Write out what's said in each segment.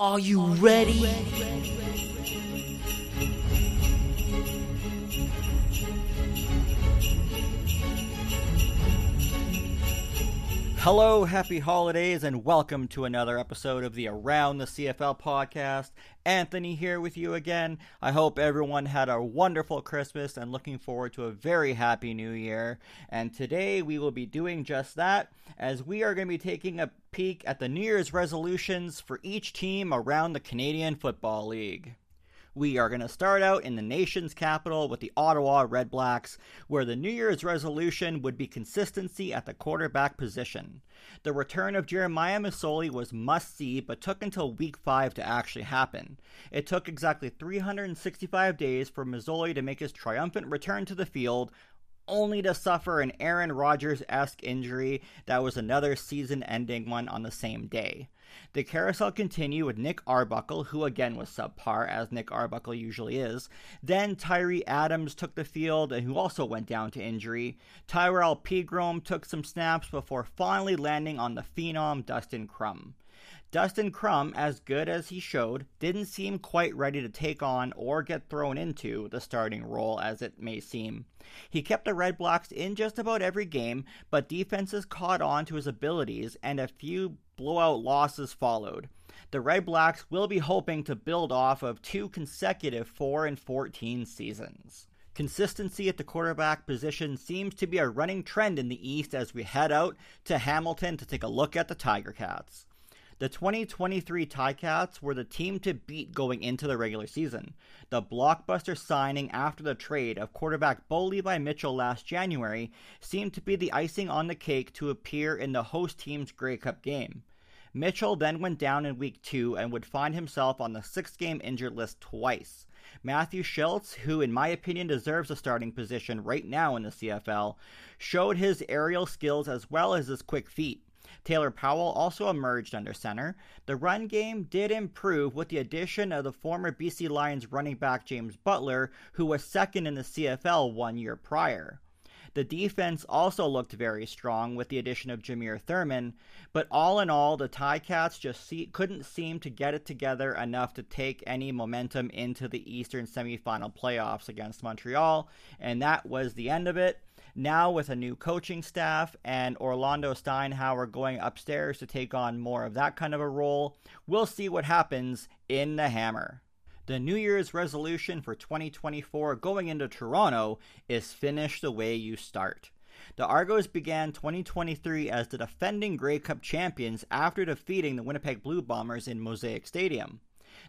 Are you ready? Hello, happy holidays, and welcome to another episode of the Around the CFL podcast. Anthony here with you again. I hope everyone had a wonderful Christmas and looking forward to a very happy new year. And today we will be doing just that, as we are going to be taking a peek at the New Year's resolutions for each team around the Canadian Football League. We are going to start out in the nation's capital with the Ottawa Redblacks, where the New Year's resolution would be consistency at the quarterback position. The return of Jeremiah Masoli was must see, but took until week 5 to actually happen. It took exactly 365 days for Masoli to make his triumphant return to the field, only to suffer an Aaron Rodgers esque injury that was another season ending one on the same day. The carousel continued with Nick Arbuckle, who again was subpar, as Nick Arbuckle usually is. Then Tyrie Adams took the field, and who also went down to injury. Tyrell Pigrome took some snaps before finally landing on the phenom Dustin Crum. Dustin Crum, as good as he showed, didn't seem quite ready to take on or get thrown into the starting role as it may seem. He kept the Red Blacks in just about every game, but defenses caught on to his abilities and a few blowout losses followed. The Red Blacks will be hoping to build off of two consecutive 4 and 14 seasons. Consistency at the quarterback position seems to be a running trend in the East as we head out to Hamilton to take a look at the Tiger Cats. The 2023 Ticats were the team to beat going into the regular season. The blockbuster signing after the trade of quarterback Bo Levi Mitchell last January seemed to be the icing on the cake to appear in the host team's Grey Cup game. Mitchell then went down in week two and would find himself on the six game injured list twice. Matthew Shiltz, who in my opinion deserves a starting position right now in the CFL, showed his aerial skills as well as his quick feet. Taylor Powell also emerged under center. The run game did improve with the addition of the former BC Lions running back James Butler, who was second in the CFL one year prior. The defense also looked very strong with the addition of Jameer Thurman, but all in all, the Ticats just see, couldn't seem to get it together enough to take any momentum into the Eastern semifinal playoffs against Montreal, and that was the end of it. Now, with a new coaching staff and Orlando Steinauer going upstairs to take on more of that kind of a role, we'll see what happens in the Hammer. The New Year's resolution for 2024 going into Toronto is finish the way you start. The Argos began 2023 as the defending Grey Cup champions after defeating the Winnipeg Blue Bombers in Mosaic Stadium.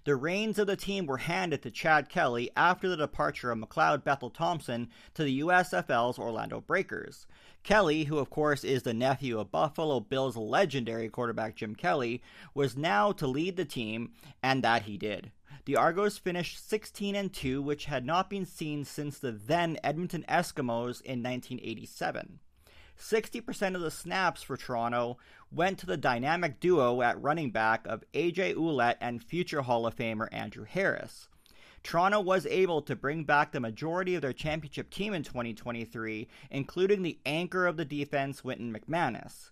The reins of the team were handed to Chad Kelly after the departure of McLeod Bethel Thompson to the USFL's Orlando Breakers. Kelly, who of course is the nephew of Buffalo Bills legendary quarterback Jim Kelly, was now to lead the team, and that he did. The Argos finished 16 and 2, which had not been seen since the then Edmonton Eskimos in 1987. 60% of the snaps for Toronto went to the dynamic duo at running back of AJ Ouellette and future Hall of Famer Andrew Harris. Toronto was able to bring back the majority of their championship team in 2023, including the anchor of the defense, Wynton McManis.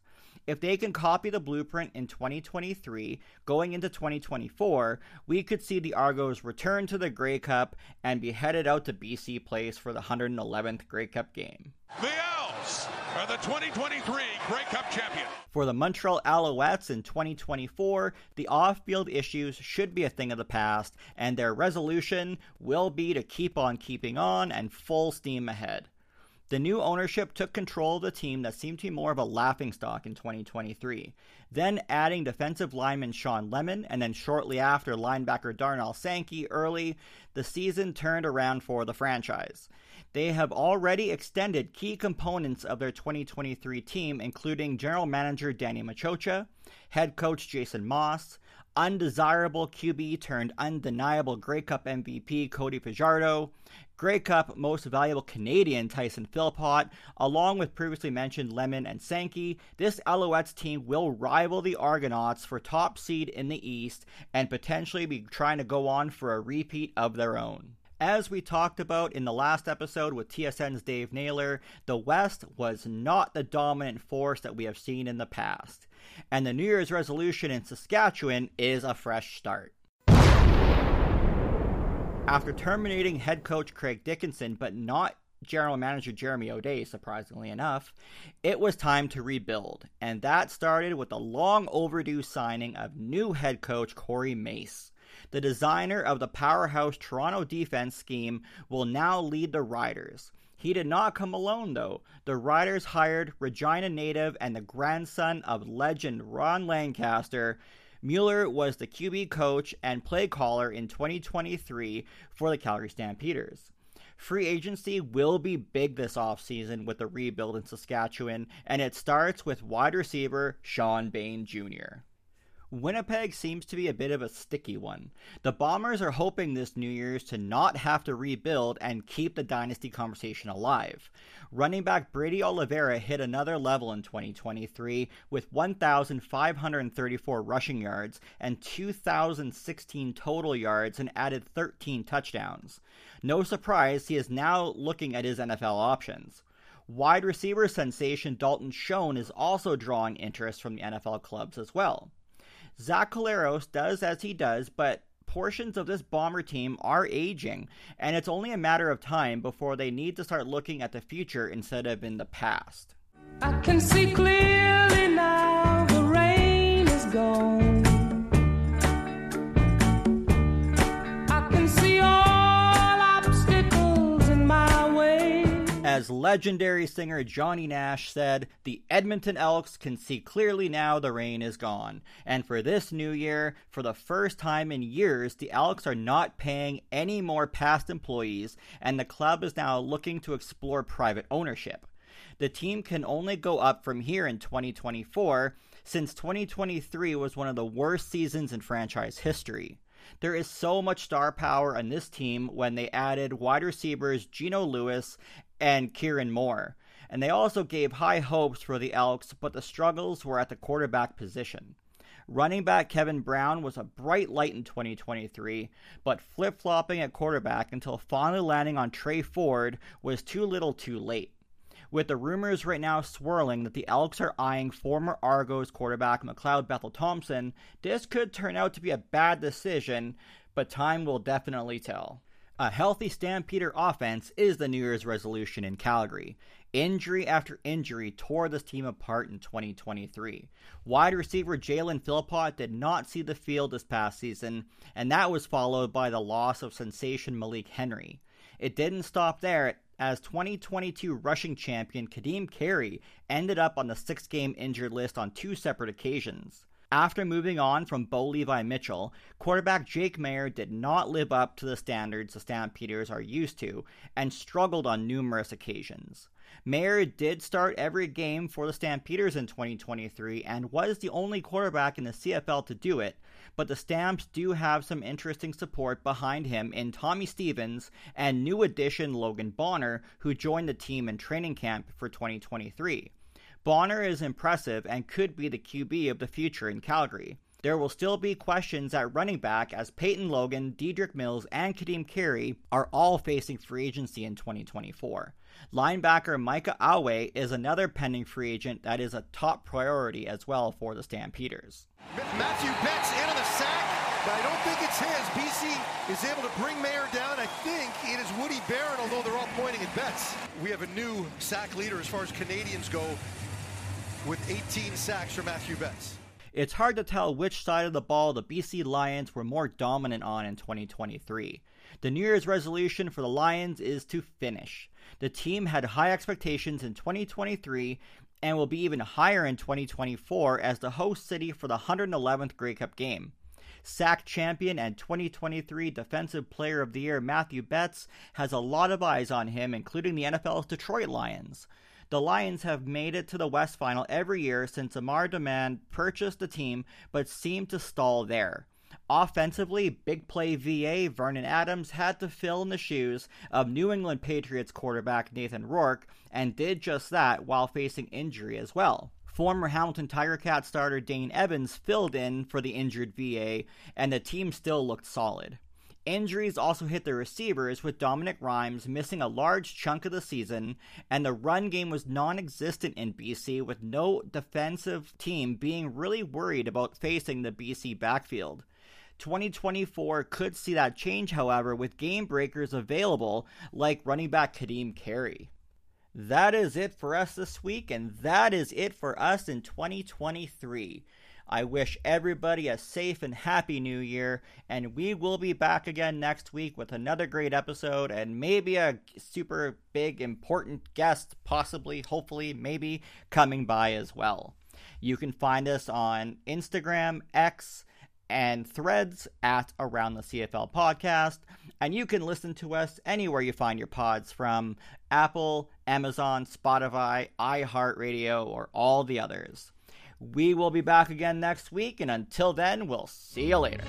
If they can copy the blueprint in 2023, going into 2024, we could see the Argos return to the Grey Cup and be headed out to BC Place for the 111th Grey Cup game. The Als are the 2023 Grey Cup. For the Montreal Alouettes in 2024, the off field issues should be a thing of the past, and their resolution will be to keep on keeping on and full steam ahead. The new ownership took control of the team that seemed to be more of a laughingstock in 2023. Then adding defensive lineman Shawn Lemon and then shortly after linebacker Darnell Sankey early, the season turned around for the franchise. They have already extended key components of their 2023 team, including general manager Danny Maciocia, head coach Jason Maas, undesirable QB turned undeniable Grey Cup MVP Cody Fajardo, Grey Cup most valuable Canadian Tyson Philpott, along with previously mentioned Lemon and Sankey, this Alouettes team will rival the Argonauts for top seed in the East and potentially be trying to go on for a repeat of their own. As we talked about in the last episode with TSN's Dave Naylor, the West was not the dominant force that we have seen in the past. and the New Year's resolution in Saskatchewan is a fresh start. After terminating head coach Craig Dickenson, but not general manager Jeremy O'Day, surprisingly enough, it was time to rebuild, and that started with the long overdue signing of new head coach Corey Mace. The designer of the powerhouse Toronto defense scheme will now lead the Riders. He did not come alone, though. The Riders hired Regina native and the grandson of legend Ron Lancaster Mueller was the QB coach and play caller in 2023 for the Calgary Stampeders. Free agency will be big this offseason with the rebuild in Saskatchewan, and it starts with wide receiver Shawn Bane Jr. Winnipeg seems to be a bit of a sticky one. The Bombers are hoping this New Year's to not have to rebuild and keep the dynasty conversation alive. Running back Brady Oliveira hit another level in 2023 with 1,534 rushing yards and 2,016 total yards and added 13 touchdowns. No surprise, he is now looking at his NFL options. Wide receiver sensation Dalton Schoen is also drawing interest from the NFL clubs as well. Zach Collaros does as he does, but portions of this bomber team are aging, and it's only a matter of time before they need to start looking at the future instead of in the past. I can see clearly now the rain is gone. As legendary singer Johnny Nash said, the Edmonton Elks can see clearly now the rain is gone. And for this new year, for the first time in years, the Elks are not paying any more past employees, and the club is now looking to explore private ownership. The team can only go up from here in 2024, since 2023 was one of the worst seasons in franchise history. There is so much star power on this team when they added wide receivers Geno Lewis and Kieran Moore. And they also gave high hopes for the Elks, but the struggles were at the quarterback position. Running back Kevin Brown was a bright light in 2023, but flip flopping at quarterback until finally landing on Tre Ford was too little too late. With the rumors right now swirling that the Elks are eyeing former Argos quarterback McLeod Bethel Thompson, this could turn out to be a bad decision, but time will definitely tell. A healthy Stampeder offense is the New Year's resolution in Calgary. Injury after injury tore this team apart in 2023. Wide receiver Jalen Philpott did not see the field this past season, and that was followed by the loss of sensation Malik Henry. It didn't stop there, as 2022 rushing champion Ka'Deem Carey ended up on the six game injured list on two separate occasions. After moving on from Bo Levi Mitchell, quarterback Jake Maier did not live up to the standards the Stampeders are used to and struggled on numerous occasions. Maier did start every game for the Stampeders in 2023 and was the only quarterback in the CFL to do it, but the Stamps do have some interesting support behind him in Tommy Stevens and new addition Logan Bonner, who joined the team in training camp for 2023. Bonner is impressive and could be the QB of the future in Calgary. There will still be questions at running back as Peyton Logan, Dedrick Mills, and Ka'Deem Carey are all facing free agency in 2024. Linebacker Micah Awe is another pending free agent that is a top priority as well for the Stampeders. Matthew Betts in on the sack, but I don't think it's his. BC is able to bring Maier down. I think it is Woody Baron, although they're all pointing at Betts. We have a new sack leader as far as Canadians go with 18 sacks for Matthew Betts. It's hard to tell which side of the ball the BC Lions were more dominant on in 2023. The New Year's resolution for the Lions is to finish. The team had high expectations in 2023 and will be even higher in 2024 as the host city for the 111th Grey Cup game. SAC champion and 2023 Defensive Player of the Year Matthew Betts has a lot of eyes on him, including the NFL's Detroit Lions. The Lions have made it to the West Final every year since Amar Doman purchased the team, but seem to stall there. Offensively, big play VA Vernon Adams had to fill in the shoes of New England Patriots quarterback Nathan Rourke and did just that while facing injury as well. Former Hamilton Tiger Cat starter Dane Evans filled in for the injured VA, and the team still looked solid. Injuries also hit the receivers, with Dominique Rhymes missing a large chunk of the season, and the run game was non existent in BC, with no defensive team being really worried about facing the BC backfield. 2024 could see that change, however, with game breakers available like running back Ka'Deem Carey. That is it for us this week, and that is it for us in 2023. I wish everybody a safe and happy new year, and we will be back again next week with another great episode and maybe a super big, important guest, possibly, hopefully, maybe coming by as well. You can find us on Instagram, X, and threads at Around the CFL Podcast. And you can listen to us anywhere you find your pods from Apple, Amazon, Spotify, iHeartRadio, or all the others. We will be back again next week, and until then, we'll see you later.